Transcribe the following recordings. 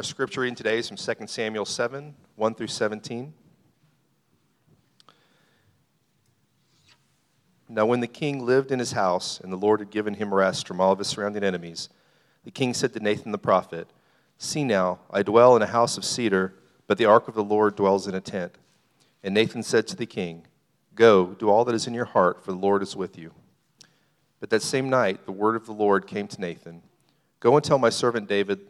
Our scripture reading today is from 2 Samuel 7 1 through 17. Now, when the king lived in his house and the Lord had given him rest from all of his surrounding enemies, the king said to Nathan the prophet, See now, I dwell in a house of cedar, but the ark of the Lord dwells in a tent. And Nathan said to the king, Go, do all that is in your heart, for the Lord is with you. But that same night, the word of the Lord came to Nathan Go and tell my servant David,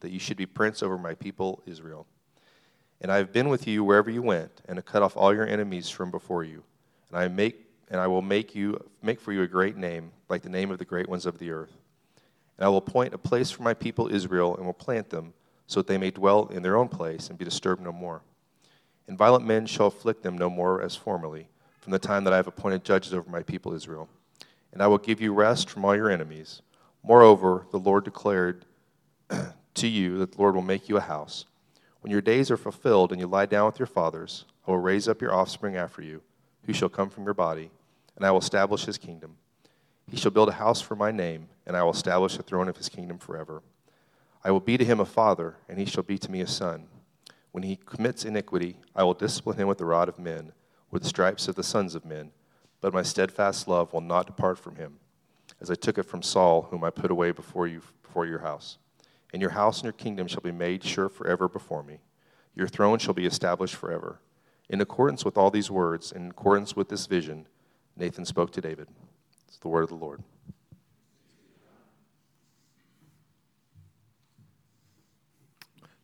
that you should be prince over my people Israel. And I have been with you wherever you went, and have cut off all your enemies from before you. And I make and I will make you make for you a great name, like the name of the great ones of the earth. And I will appoint a place for my people Israel, and will plant them, so that they may dwell in their own place and be disturbed no more. And violent men shall afflict them no more as formerly, from the time that I have appointed judges over my people Israel. And I will give you rest from all your enemies. Moreover, the Lord declared to you that the Lord will make you a house. When your days are fulfilled and you lie down with your fathers, I will raise up your offspring after you, who shall come from your body, and I will establish his kingdom. He shall build a house for my name, and I will establish the throne of his kingdom forever. I will be to him a father, and he shall be to me a son. When he commits iniquity, I will discipline him with the rod of men, with the stripes of the sons of men. But my steadfast love will not depart from him, as I took it from Saul, whom I put away before you before your house. And your house and your kingdom shall be made sure forever before me. Your throne shall be established forever. In accordance with all these words, in accordance with this vision, Nathan spoke to David. It's the word of the Lord.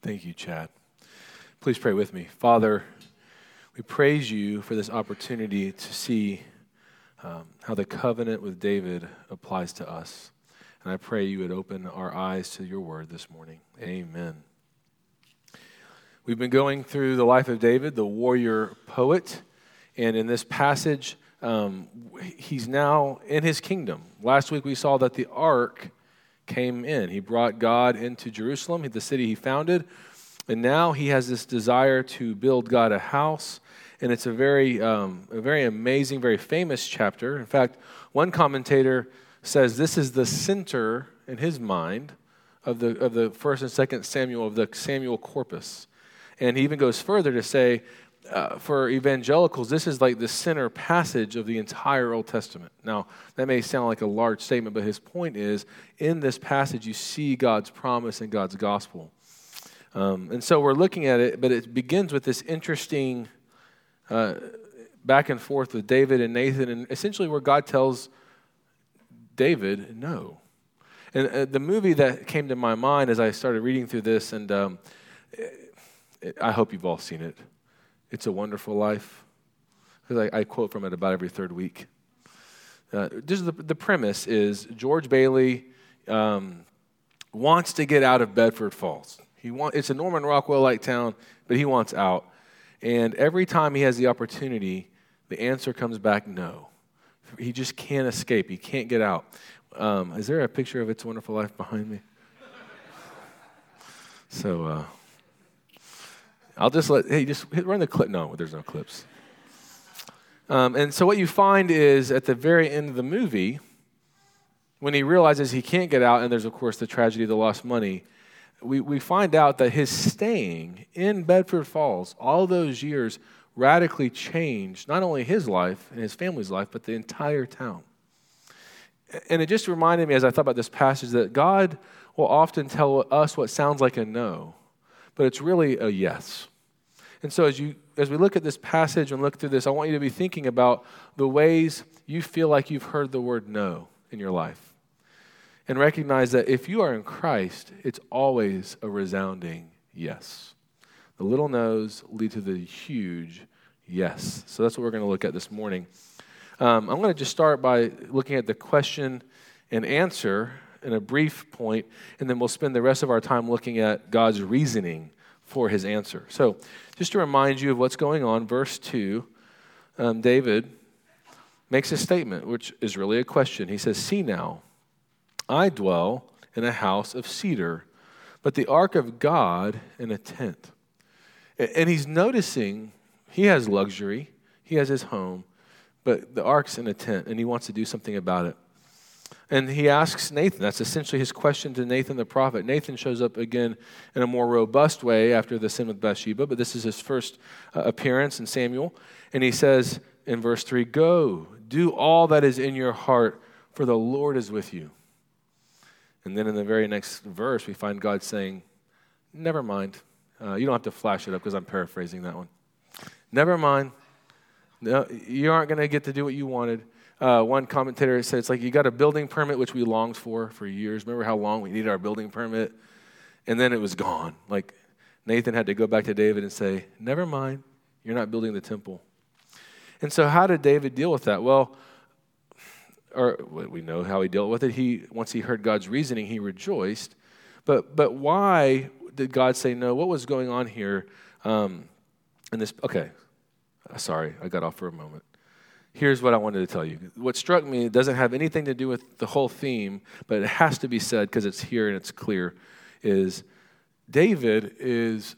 Thank you, Chad. Please pray with me. Father, we praise you for this opportunity to see um, how the covenant with David applies to us. And I pray you would open our eyes to your word this morning. Amen. We've been going through the life of David, the warrior poet. And in this passage, um, he's now in his kingdom. Last week we saw that the ark came in. He brought God into Jerusalem, the city he founded. And now he has this desire to build God a house. And it's a very, um, a very amazing, very famous chapter. In fact, one commentator says this is the center in his mind of the, of the first and second Samuel, of the Samuel corpus. And he even goes further to say uh, for evangelicals, this is like the center passage of the entire Old Testament. Now, that may sound like a large statement, but his point is in this passage, you see God's promise and God's gospel. Um, and so we're looking at it, but it begins with this interesting uh, back and forth with David and Nathan, and essentially where God tells David no. And uh, the movie that came to my mind as I started reading through this, and um, it, I hope you've all seen it it's a Wonderful Life. I, I quote from it about every third week. Uh, just the, the premise is George Bailey um, wants to get out of Bedford Falls. He want, it's a Norman Rockwell like town, but he wants out. And every time he has the opportunity, the answer comes back no. He just can't escape. He can't get out. Um, is there a picture of It's Wonderful Life behind me? So, uh, I'll just let, hey, just hit, run the clip. No, there's no clips. Um, and so what you find is at the very end of the movie, when he realizes he can't get out, and there's, of course, the tragedy of the lost money, we, we find out that his staying in Bedford Falls all those years radically changed not only his life and his family's life, but the entire town. And it just reminded me as I thought about this passage that God will often tell us what sounds like a no but it's really a yes. And so as you as we look at this passage and look through this, I want you to be thinking about the ways you feel like you've heard the word no in your life. And recognize that if you are in Christ, it's always a resounding yes. The little no's lead to the huge yes. So that's what we're going to look at this morning. Um, I'm going to just start by looking at the question and answer in a brief point, and then we'll spend the rest of our time looking at God's reasoning for his answer. So, just to remind you of what's going on, verse 2, um, David makes a statement, which is really a question. He says, See now, I dwell in a house of cedar, but the ark of God in a tent. And he's noticing he has luxury, he has his home, but the ark's in a tent, and he wants to do something about it. And he asks Nathan. That's essentially his question to Nathan the prophet. Nathan shows up again in a more robust way after the sin with Bathsheba, but this is his first uh, appearance in Samuel. And he says in verse 3 Go, do all that is in your heart, for the Lord is with you. And then in the very next verse, we find God saying, Never mind. Uh, you don't have to flash it up because I'm paraphrasing that one. Never mind. No, you aren't going to get to do what you wanted. Uh, one commentator said it's like you got a building permit, which we longed for for years. Remember how long we needed our building permit? And then it was gone. Like Nathan had to go back to David and say, Never mind, you're not building the temple. And so, how did David deal with that? Well, or we know how he dealt with it. He once he heard God's reasoning, he rejoiced. But but why did God say no? What was going on here? Um, in this, okay, sorry, I got off for a moment here's what I wanted to tell you. What struck me doesn't have anything to do with the whole theme, but it has to be said because it's here and it's clear. Is David is,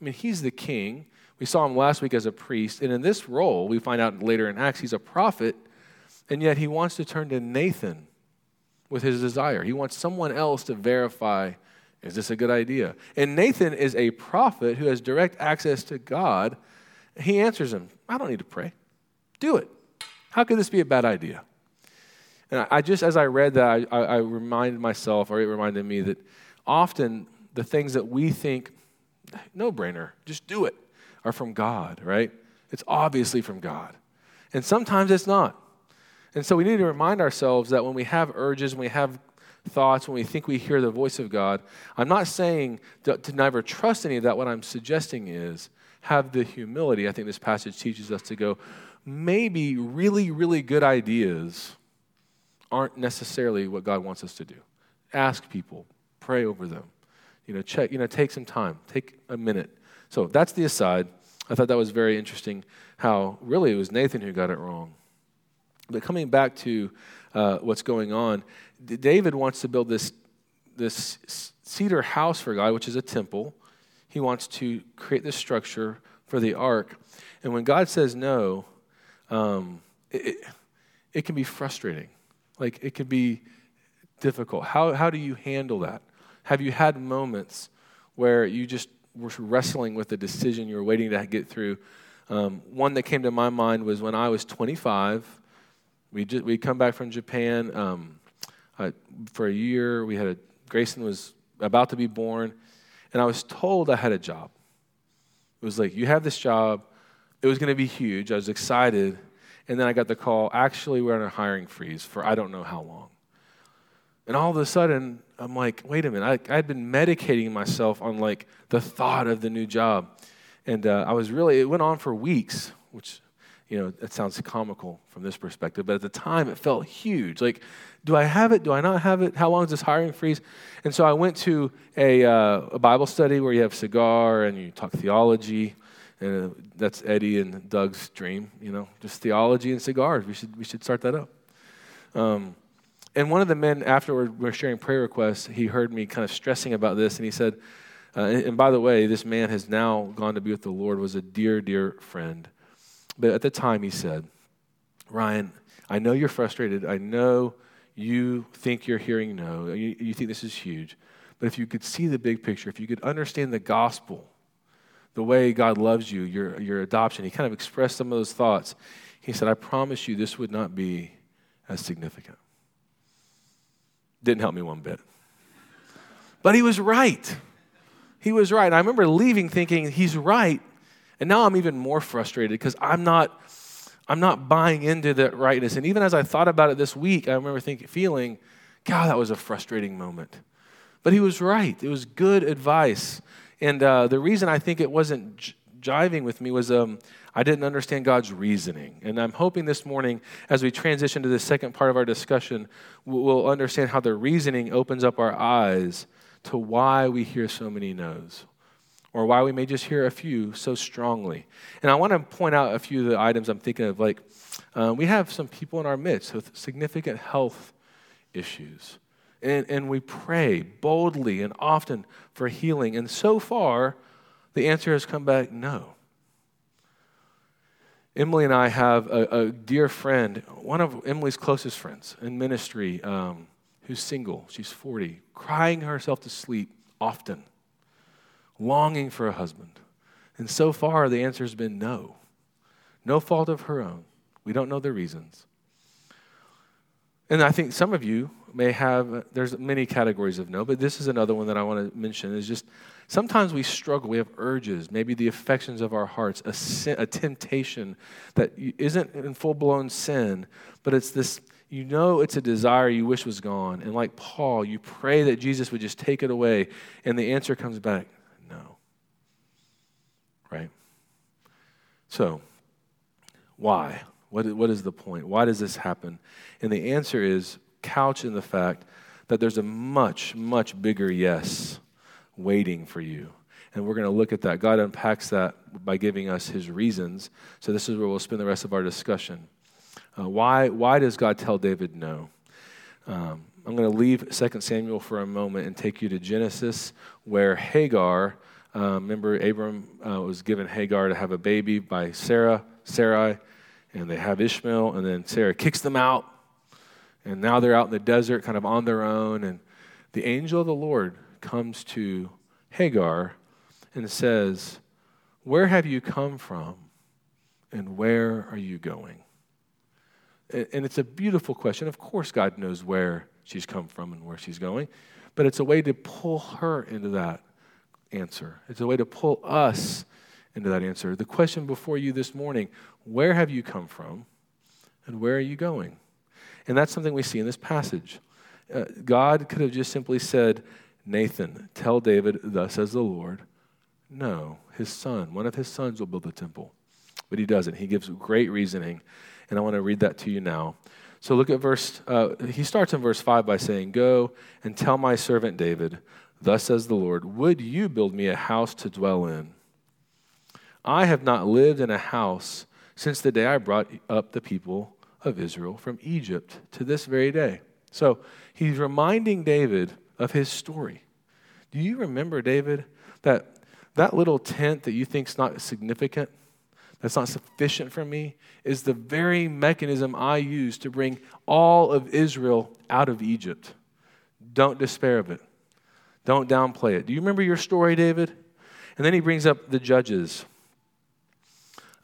I mean, he's the king. We saw him last week as a priest, and in this role, we find out later in Acts, he's a prophet, and yet he wants to turn to Nathan with his desire. He wants someone else to verify is this a good idea? And Nathan is a prophet who has direct access to God. He answers him, I don't need to pray. Do it. How could this be a bad idea? And I just, as I read that, I, I reminded myself, or it reminded me that often the things that we think, no brainer, just do it, are from God, right? It's obviously from God. And sometimes it's not. And so we need to remind ourselves that when we have urges, when we have thoughts, when we think we hear the voice of God, I'm not saying to, to never trust any of that. What I'm suggesting is have the humility, I think this passage teaches us to go, maybe really, really good ideas aren't necessarily what God wants us to do. Ask people, pray over them. You know, check, you know, take some time, take a minute. So that's the aside. I thought that was very interesting how really it was Nathan who got it wrong. But coming back to uh, what's going on, David wants to build this, this cedar house for God, which is a temple. He wants to create this structure for the ark. And when God says no, um, it, it can be frustrating. Like, it can be difficult. How, how do you handle that? Have you had moments where you just were wrestling with a decision you were waiting to get through? Um, one that came to my mind was when I was 25. We just, we come back from Japan um, uh, for a year. We had a, Grayson was about to be born, and I was told I had a job. It was like, you have this job. It was going to be huge. I was excited. And then I got the call actually, we're on a hiring freeze for I don't know how long. And all of a sudden, I'm like, wait a minute. I, had been medicating myself on like the thought of the new job. And uh, I was really, it went on for weeks, which, you know, it sounds comical from this perspective, but at the time it felt huge. Like, do I have it? Do I not have it? How long is this hiring freeze? And so I went to a, uh, a Bible study where you have cigar and you talk theology. And uh, that's Eddie and Doug's dream, you know, just theology and cigars. We should, we should start that up. Um, and one of the men, afterward, we were sharing prayer requests, he heard me kind of stressing about this, and he said, uh, and, and by the way, this man has now gone to be with the Lord, was a dear, dear friend. But at the time, he said, Ryan, I know you're frustrated. I know you think you're hearing no. You, you think this is huge. But if you could see the big picture, if you could understand the gospel, the way God loves you, your, your adoption. He kind of expressed some of those thoughts. He said, I promise you this would not be as significant. Didn't help me one bit. But he was right. He was right. I remember leaving thinking, he's right. And now I'm even more frustrated because I'm not, I'm not buying into that rightness. And even as I thought about it this week, I remember thinking, feeling, God, that was a frustrating moment. But he was right. It was good advice. And uh, the reason I think it wasn't j- jiving with me was um, I didn't understand God's reasoning. And I'm hoping this morning, as we transition to the second part of our discussion, we'll understand how the reasoning opens up our eyes to why we hear so many no's. Or why we may just hear a few so strongly. And I want to point out a few of the items I'm thinking of. Like, uh, we have some people in our midst with significant health issues. And, and we pray boldly and often for healing. And so far, the answer has come back no. Emily and I have a, a dear friend, one of Emily's closest friends in ministry, um, who's single. She's 40, crying herself to sleep often, longing for a husband. And so far, the answer has been no. No fault of her own. We don't know the reasons. And I think some of you may have, there's many categories of no, but this is another one that I want to mention is just sometimes we struggle. We have urges, maybe the affections of our hearts, a, sin, a temptation that isn't in full blown sin, but it's this, you know, it's a desire you wish was gone. And like Paul, you pray that Jesus would just take it away, and the answer comes back no. Right? So, why? What, what is the point? Why does this happen? And the answer is couched in the fact that there's a much, much bigger yes waiting for you. And we're going to look at that. God unpacks that by giving us his reasons. So this is where we'll spend the rest of our discussion. Uh, why, why does God tell David no? Um, I'm going to leave 2 Samuel for a moment and take you to Genesis, where Hagar, uh, remember Abram uh, was given Hagar to have a baby by Sarah, Sarai, and they have Ishmael, and then Sarah kicks them out, and now they're out in the desert, kind of on their own, and the angel of the Lord comes to Hagar and says, Where have you come from, and where are you going? And it's a beautiful question. Of course, God knows where she's come from and where she's going, but it's a way to pull her into that answer. It's a way to pull us into that answer. The question before you this morning where have you come from and where are you going? And that's something we see in this passage. Uh, God could have just simply said, Nathan, tell David, thus says the Lord. No, his son, one of his sons will build the temple. But he doesn't. He gives great reasoning. And I want to read that to you now. So look at verse, uh, he starts in verse 5 by saying, Go and tell my servant David, thus says the Lord, would you build me a house to dwell in? I have not lived in a house since the day I brought up the people of Israel from Egypt to this very day. So he's reminding David of his story. Do you remember, David, that that little tent that you think is not significant, that's not sufficient for me, is the very mechanism I use to bring all of Israel out of Egypt. Don't despair of it. Don't downplay it. Do you remember your story, David? And then he brings up the judges.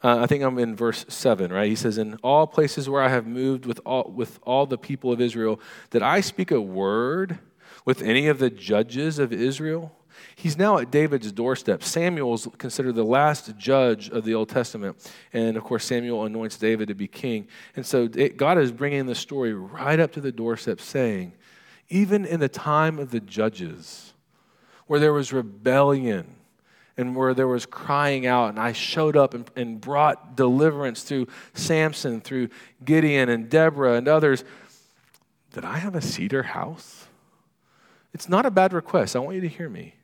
Uh, I think I'm in verse 7, right? He says, In all places where I have moved with all, with all the people of Israel, did I speak a word with any of the judges of Israel? He's now at David's doorstep. Samuel is considered the last judge of the Old Testament. And of course, Samuel anoints David to be king. And so God is bringing the story right up to the doorstep, saying, even in the time of the judges, where there was rebellion, and where there was crying out, and I showed up and, and brought deliverance through Samson, through Gideon and Deborah and others. Did I have a cedar house? It's not a bad request. I want you to hear me.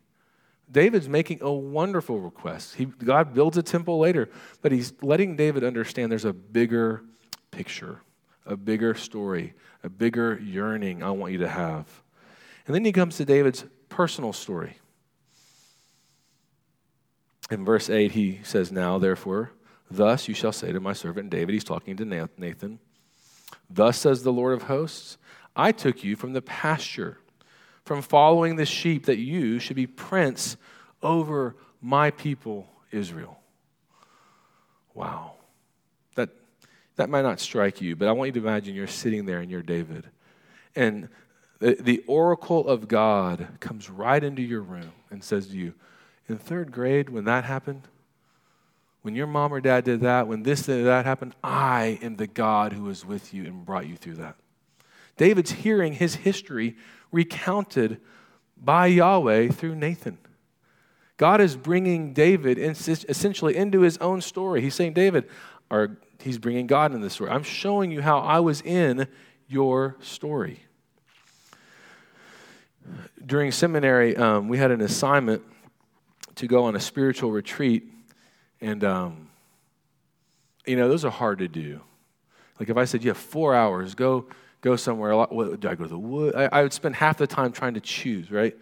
David's making a wonderful request. He, God builds a temple later, but he's letting David understand there's a bigger picture, a bigger story, a bigger yearning I want you to have. And then he comes to David's personal story. In verse 8, he says, Now, therefore, thus you shall say to my servant David, he's talking to Nathan, Thus says the Lord of hosts, I took you from the pasture from following the sheep that you should be prince over my people, Israel. Wow. That, that might not strike you, but I want you to imagine you're sitting there and you're David. And the, the oracle of God comes right into your room and says to you, in third grade, when that happened, when your mom or dad did that, when this and that happened, I am the God who was with you and brought you through that. David's hearing his history recounted by Yahweh through Nathan. God is bringing David essentially into his own story. He's saying, David, or he's bringing God in this story. I'm showing you how I was in your story. During seminary, um, we had an assignment to go on a spiritual retreat. And, um, you know, those are hard to do. Like if I said, you have four hours, go, go somewhere. What, do I go to the wood? I, I, would spend half the time trying to choose, right?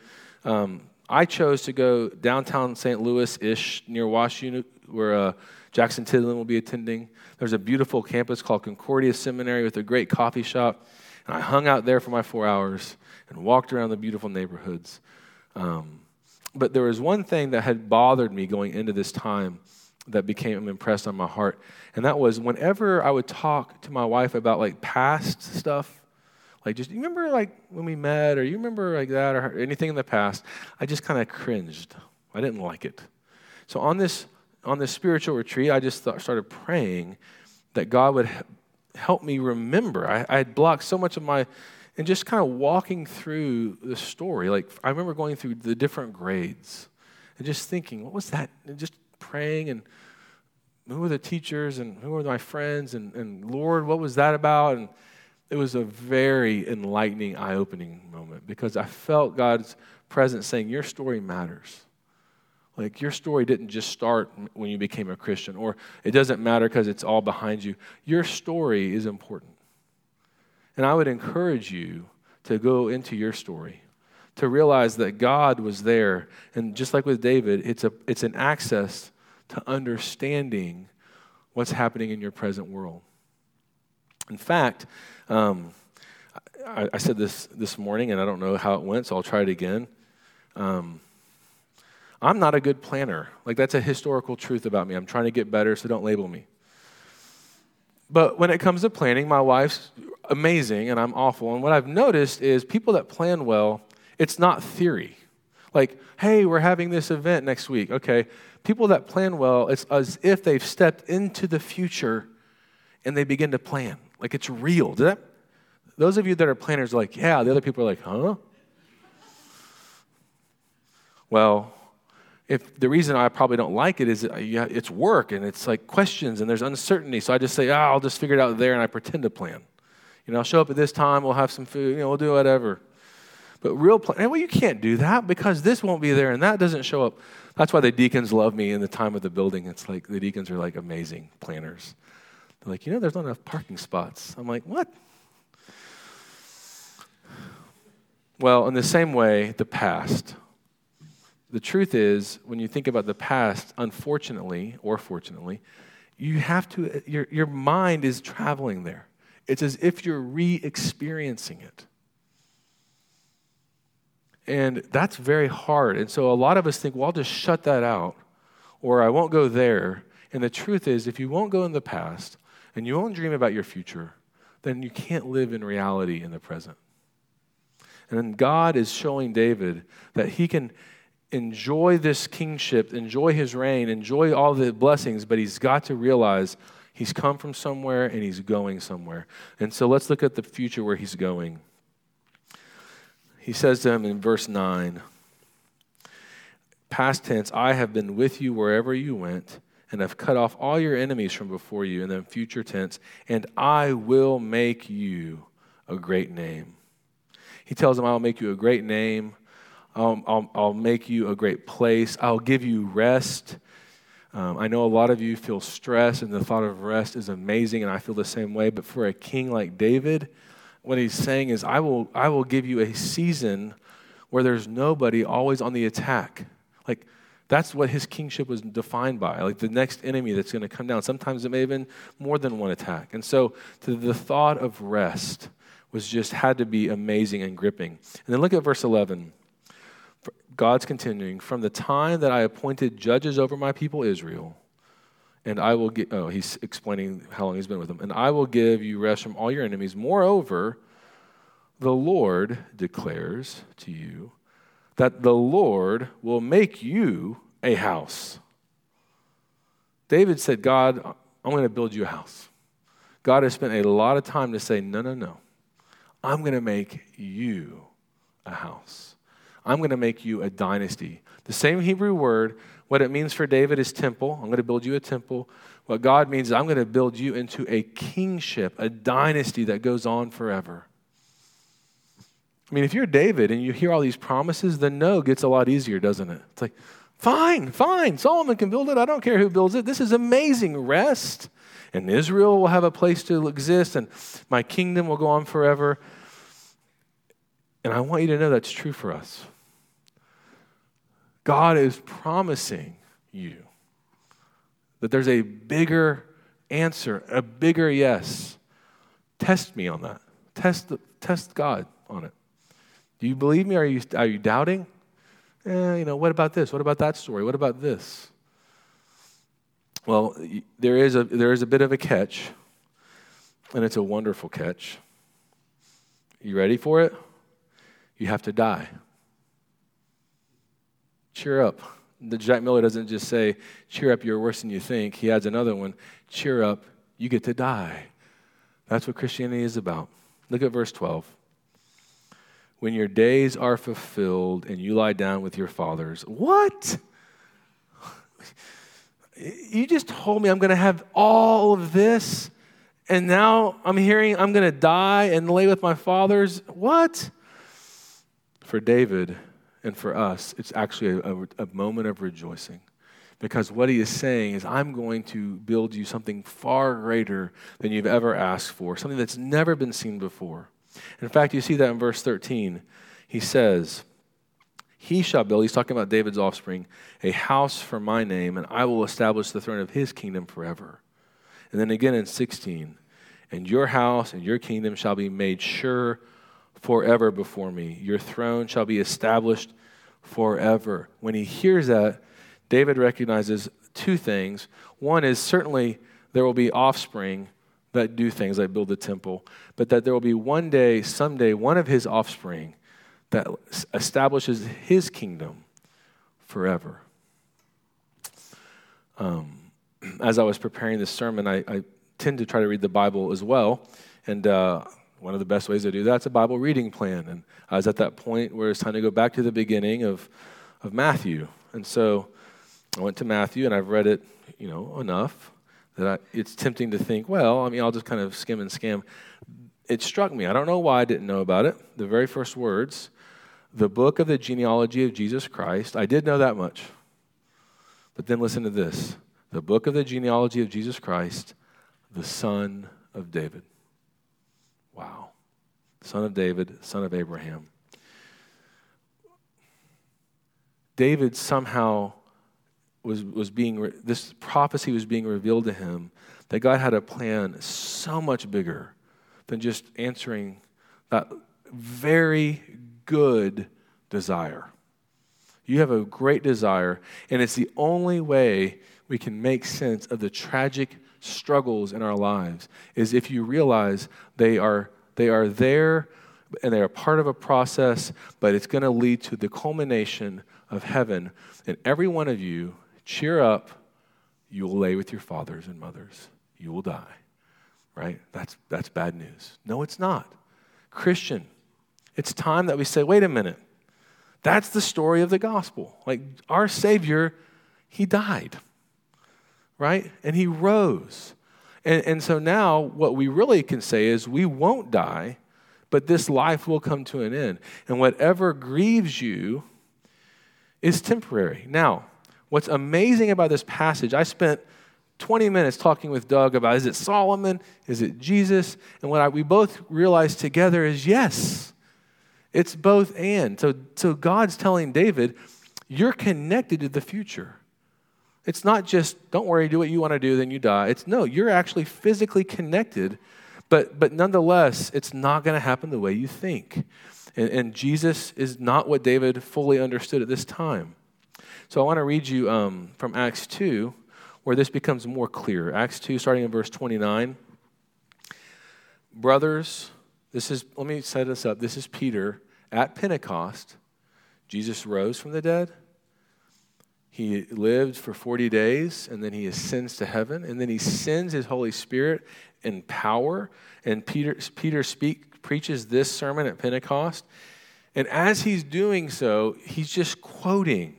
Um, I chose to go downtown St. Louis ish near WashU, where uh, Jackson Tidlin will be attending. There's a beautiful campus called Concordia Seminary with a great coffee shop. And I hung out there for my four hours and walked around the beautiful neighborhoods. Um, but there was one thing that had bothered me going into this time that became impressed on my heart. And that was whenever I would talk to my wife about like past stuff, like just, you remember like when we met or you remember like that or anything in the past, I just kind of cringed. I didn't like it. So on this, on this spiritual retreat, I just started praying that God would help me remember. I, I had blocked so much of my, and just kind of walking through the story. Like I remember going through the different grades and just thinking, what was that? And just praying and who were the teachers and who were my friends and, and Lord, what was that about? And it was a very enlightening, eye opening moment because I felt God's presence saying, Your story matters. Like your story didn't just start when you became a Christian, or it doesn't matter because it's all behind you. Your story is important. And I would encourage you to go into your story, to realize that God was there. And just like with David, it's, a, it's an access to understanding what's happening in your present world. In fact, um, I, I, said this this morning, and I don't know how it went, so I'll try it again. Um, I'm not a good planner. Like, that's a historical truth about me. I'm trying to get better, so don't label me. But when it comes to planning, my wife's amazing and I'm awful. And what I've noticed is people that plan well, it's not theory. Like, hey, we're having this event next week. Okay, people that plan well, it's as if they've stepped into the future and they begin to plan. Like it's real. Does that, those of you that are planners are like, yeah. The other people are like, huh? Well, if the reason I probably don't like it is uh, it's work and it's like questions and there's uncertainty. So I just say, oh, I'll just figure it out there and I pretend to plan. You know, I'll show up at this time, we'll have some food, you know, we'll do whatever. But real plan, well, you can't do that because this won't be there and that doesn't show up. That's why the deacons love me in the time of the building. It's like the deacons are like amazing planners. They're like, you know, there's not enough parking spots. I'm like, what? Well, in the same way, the past. The truth is, when you think about the past, unfortunately or fortunately, you have to, your, your mind is traveling there. It's as if you're re experiencing it. And that's very hard. And so a lot of us think, well, I'll just shut that out or I won't go there. And the truth is, if you won't go in the past and you won't dream about your future, then you can't live in reality in the present. And God is showing David that he can enjoy this kingship, enjoy his reign, enjoy all the blessings, but he's got to realize he's come from somewhere and he's going somewhere. And so let's look at the future where he's going. He says to him in verse 9, past tense, I have been with you wherever you went and have cut off all your enemies from before you. And then future tense, and I will make you a great name. He tells him, I'll make you a great name. I'll, I'll, I'll make you a great place. I'll give you rest. Um, I know a lot of you feel stress, and the thought of rest is amazing, and I feel the same way. But for a king like David, what he's saying is, I will, I will give you a season where there's nobody always on the attack. Like, that's what his kingship was defined by. Like the next enemy that's going to come down. Sometimes it may have been more than one attack. And so to the thought of rest was just had to be amazing and gripping. And then look at verse 11. God's continuing, from the time that I appointed judges over my people Israel, and I will give, oh, he's explaining how long he's been with them. And I will give you rest from all your enemies. Moreover, the Lord declares to you that the Lord will make you a house. David said, God, I'm going to build you a house. God has spent a lot of time to say, no, no, no. I'm going to make you a house. I'm going to make you a dynasty. The same Hebrew word what it means for David is temple. I'm going to build you a temple. What God means is I'm going to build you into a kingship, a dynasty that goes on forever. I mean, if you're David and you hear all these promises, the no gets a lot easier, doesn't it? It's like, Fine, fine. Solomon can build it. I don't care who builds it. This is amazing rest. And Israel will have a place to exist, and my kingdom will go on forever. And I want you to know that's true for us. God is promising you that there's a bigger answer, a bigger yes. Test me on that. Test, test God on it. Do you believe me? Are you, are you doubting? Eh, you know, what about this? What about that story? What about this? Well, there is a, there is a bit of a catch, and it's a wonderful catch. You ready for it? You have to die. Cheer up. The Jack Miller doesn't just say, cheer up, you're worse than you think. He adds another one, cheer up, you get to die. That's what Christianity is about. Look at verse 12. When your days are fulfilled and you lie down with your fathers. What? You just told me I'm going to have all of this, and now I'm hearing I'm going to die and lay with my fathers. What? For David and for us, it's actually a, a, a moment of rejoicing. Because what he is saying is, I'm going to build you something far greater than you've ever asked for, something that's never been seen before. In fact, you see that in verse 13. He says, He shall build, he's talking about David's offspring, a house for my name, and I will establish the throne of his kingdom forever. And then again in 16, and your house and your kingdom shall be made sure forever before me. Your throne shall be established forever. When he hears that, David recognizes two things. One is certainly there will be offspring that do things like build the temple, but that there will be one day, someday, one of his offspring that establishes his kingdom forever. Um, as I was preparing this sermon, I, I, tend to try to read the Bible as well. And uh, one of the best ways to do that is a Bible reading plan. And I was at that point where it's time to go back to the beginning of, of Matthew. And so I went to Matthew and I've read it, you know, enough that I, it's tempting to think, well, I mean, I'll just kind of skim and skim. It struck me. I don't know why I didn't know about it. The very first words, the book of the genealogy of Jesus Christ. I did know that much. But then listen to this the book of the genealogy of Jesus Christ, the son of David. Wow. Son of David, son of Abraham. David somehow was, was being, this prophecy was being revealed to him that God had a plan so much bigger than just answering that very good desire. You have a great desire, and it's the only way we can make sense of the tragic struggles in our lives is if you realize they are, they are there and they are part of a process, but it's going to lead to the culmination of heaven. And every one of you cheer up, you will lay with your fathers and mothers. You will die. Right? That's, that's bad news. No, it's not. Christian, it's time that we say, wait a minute. That's the story of the gospel. Like our Savior, He died, right? And He rose. And, and so now what we really can say is we won't die, but this life will come to an end. And whatever grieves you is temporary. Now, What's amazing about this passage, I spent 20 minutes talking with Doug about is it Solomon? Is it Jesus? And what I, we both realized together is yes, it's both and. So, so God's telling David, you're connected to the future. It's not just, don't worry, do what you want to do, then you die. It's no, you're actually physically connected, but, but nonetheless, it's not going to happen the way you think. And, and Jesus is not what David fully understood at this time. So I want to read you um, from Acts 2, where this becomes more clear. Acts 2, starting in verse 29. Brothers, this is, let me set this up. This is Peter at Pentecost. Jesus rose from the dead. He lived for 40 days, and then he ascends to heaven, and then he sends his Holy Spirit in power. And Peter, Peter speak, preaches this sermon at Pentecost. And as he's doing so, he's just quoting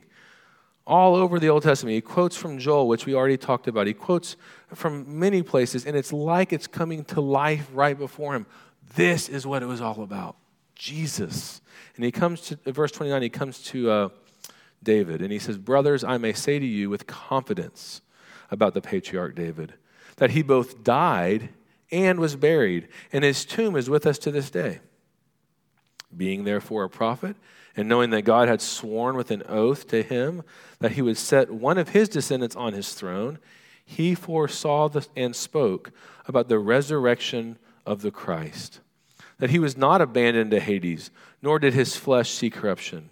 all over the Old Testament. He quotes from Joel, which we already talked about. He quotes from many places, and it's like it's coming to life right before him. This is what it was all about Jesus. And he comes to verse 29, he comes to, uh, David. And he says, Brothers, I may say to you with confidence about the patriarch David that he both died and was buried, and his tomb is with us to this day. Being therefore a prophet, and knowing that God had sworn with an oath to him that he would set one of his descendants on his throne, he foresaw the, and spoke about the resurrection of the Christ, that he was not abandoned to Hades, nor did his flesh see corruption.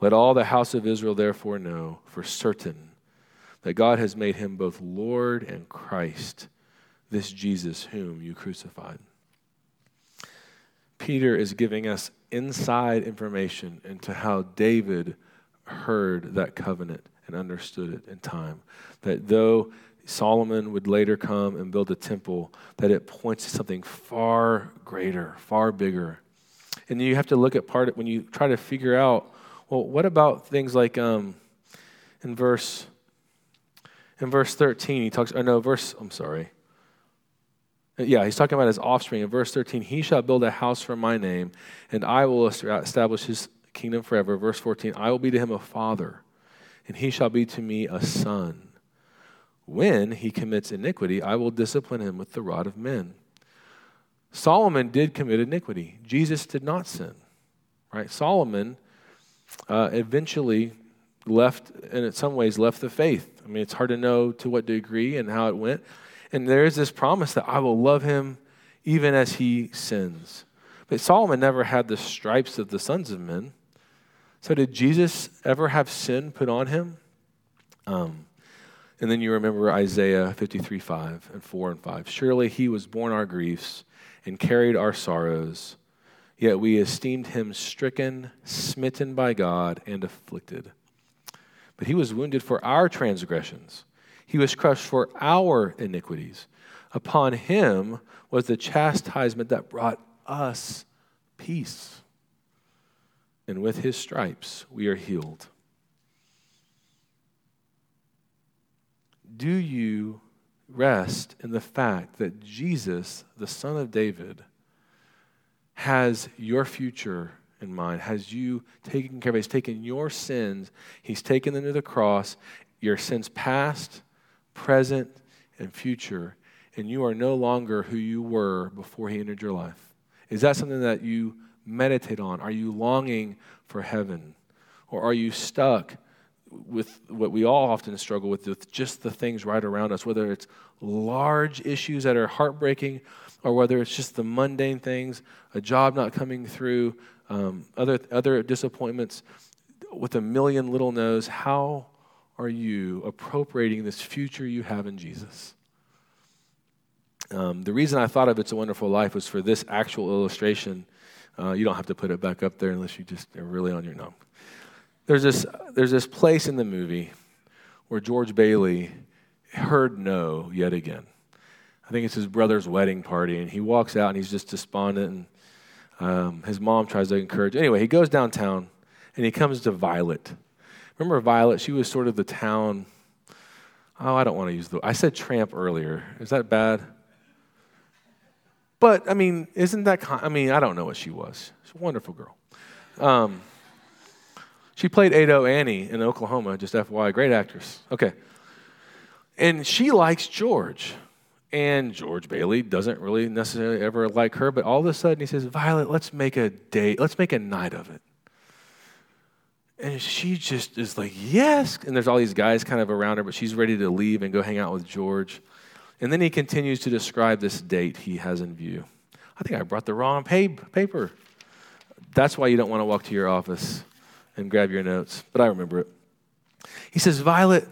Let all the house of Israel therefore know for certain that God has made him both Lord and Christ, this Jesus whom you crucified. Peter is giving us inside information into how David heard that covenant and understood it in time. That though Solomon would later come and build a temple, that it points to something far greater, far bigger. And you have to look at part of, when you try to figure out, well, what about things like um, in verse in verse 13, he talks, or no, verse, I'm sorry. Yeah, he's talking about his offspring. In verse 13, he shall build a house for my name, and I will establish his kingdom forever. Verse 14, I will be to him a father, and he shall be to me a son. When he commits iniquity, I will discipline him with the rod of men. Solomon did commit iniquity. Jesus did not sin. Right? Solomon uh, eventually left, and in some ways left the faith. I mean, it's hard to know to what degree and how it went. And there is this promise that I will love him even as he sins. But Solomon never had the stripes of the sons of men. So, did Jesus ever have sin put on him? Um, and then you remember Isaiah 53 5 and 4 and 5. Surely he was borne our griefs and carried our sorrows, yet we esteemed him stricken, smitten by God, and afflicted. But he was wounded for our transgressions, he was crushed for our iniquities. Upon him was the chastisement that brought us peace. And with his stripes we are healed. Do you rest in the fact that Jesus, the Son of David, has your future in mind? Has you taken care of? He's taken your sins, He's taken them to the cross, your sins past, present, and future, and you are no longer who you were before He entered your life. Is that something that you meditate on? Are you longing for heaven? Or are you stuck with what we all often struggle with, with just the things right around us, whether it's large issues that are heartbreaking or whether it's just the mundane things, a job not coming through, um, other, other disappointments with a million little no's, how are you appropriating this future you have in Jesus? Um, the reason I thought of It's a Wonderful Life was for this actual illustration. Uh, you don't have to put it back up there unless you just are really on your no. There's this, there's this place in the movie where George Bailey heard no yet again. I think it's his brother's wedding party, and he walks out and he's just despondent and um, his mom tries to encourage. Anyway, he goes downtown and he comes to Violet. Remember Violet? She was sort of the town. Oh, I don't want to use the. I said tramp earlier. Is that bad? But I mean, isn't that? I mean, I don't know what she was. She's a wonderful girl. Um, she played Ado Annie in Oklahoma. Just FYI, great actress. Okay, and she likes George. And George Bailey doesn't really necessarily ever like her, but all of a sudden he says, Violet, let's make a date, let's make a night of it. And she just is like, yes. And there's all these guys kind of around her, but she's ready to leave and go hang out with George. And then he continues to describe this date he has in view. I think I brought the wrong paper. That's why you don't want to walk to your office and grab your notes, but I remember it. He says, Violet,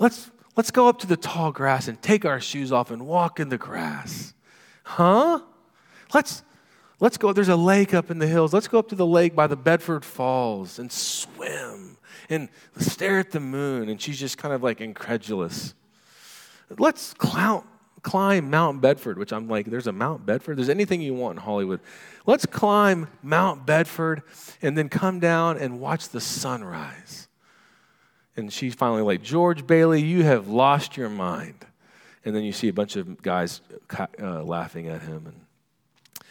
let's, Let's go up to the tall grass and take our shoes off and walk in the grass. Huh? Let's let's go. There's a lake up in the hills. Let's go up to the lake by the Bedford Falls and swim and stare at the moon. And she's just kind of like incredulous. Let's climb Mount Bedford, which I'm like, there's a Mount Bedford? There's anything you want in Hollywood. Let's climb Mount Bedford and then come down and watch the sunrise. And she's finally like, George Bailey, you have lost your mind. And then you see a bunch of guys uh, laughing at him. And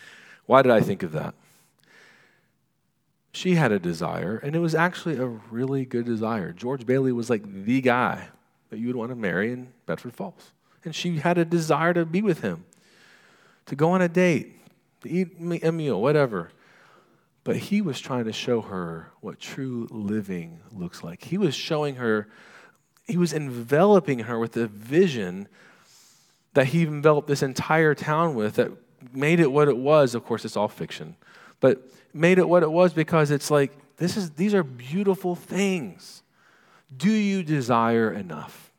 why did I think of that? She had a desire, and it was actually a really good desire. George Bailey was like the guy that you would want to marry in Bedford Falls. And she had a desire to be with him, to go on a date, to eat a meal, whatever. But he was trying to show her what true living looks like. He was showing her, he was enveloping her with a vision that he enveloped this entire town with that made it what it was. Of course, it's all fiction, but made it what it was because it's like, this is, these are beautiful things. Do you desire enough?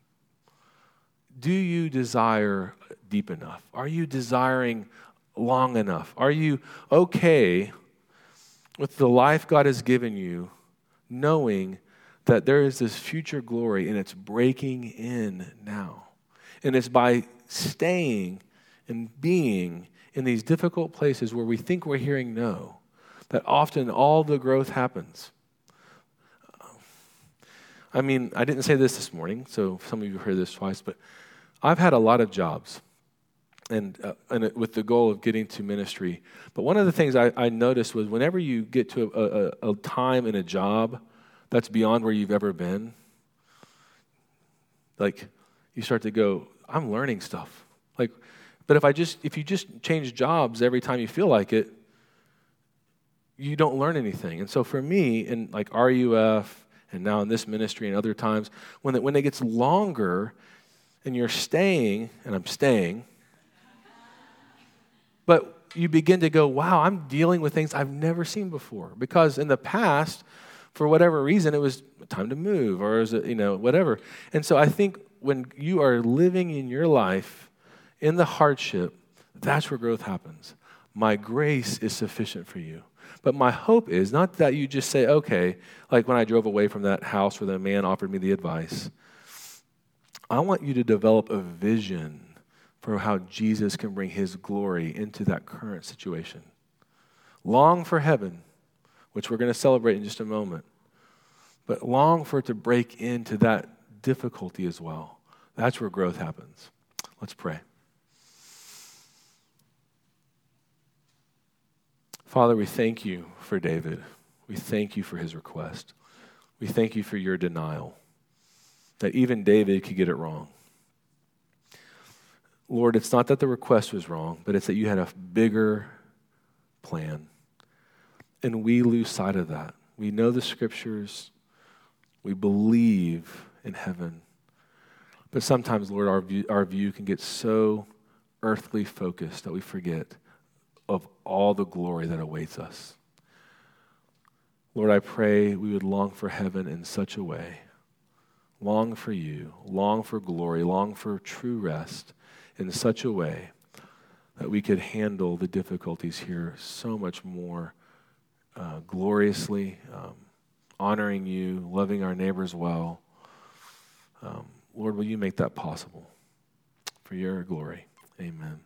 Do you desire deep enough? Are you desiring long enough? Are you okay with the life God has given you, knowing that there is this future glory and it's breaking in now? And it's by staying and being in these difficult places where we think we're hearing no that often all the growth happens. I mean, I didn't say this this morning, so some of you heard this twice, but I've had a lot of jobs and, uh, and with the goal of getting to ministry. But one of the things I, I noticed was whenever you get to a, a, a time in a job that's beyond where you've ever been, like you start to go, I'm learning stuff. Like, but if I just if you just change jobs every time you feel like it, you don't learn anything. And so for me, in like RUF and now in this ministry and other times, when it, when it gets longer and you're staying, and I'm staying, but you begin to go, wow, I'm dealing with things I've never seen before. Because in the past, for whatever reason, it was time to move or is it, you know, whatever. And so I think when you are living in your life in the hardship, that's where growth happens. My grace is sufficient for you. But my hope is not that you just say, okay, like when I drove away from that house where the man offered me the advice. I want you to develop a vision for how Jesus can bring his glory into that current situation. Long for heaven, which we're going to celebrate in just a moment, but long for it to break into that difficulty as well. That's where growth happens. Let's pray. Father, we thank you for David. We thank you for his request. We thank you for your denial, that even David could get it wrong. Lord, it's not that the request was wrong, but it's that you had a bigger plan. And we lose sight of that. We know the scriptures, we believe in heaven. But sometimes, Lord, our view, our view can get so earthly focused that we forget of all the glory that awaits us. Lord, I pray we would long for heaven in such a way. Long for you, long for glory, long for true rest in such a way that we could handle the difficulties here so much more uh, gloriously, um, honoring you, loving our neighbors well. Um, Lord, will you make that possible for your glory? Amen.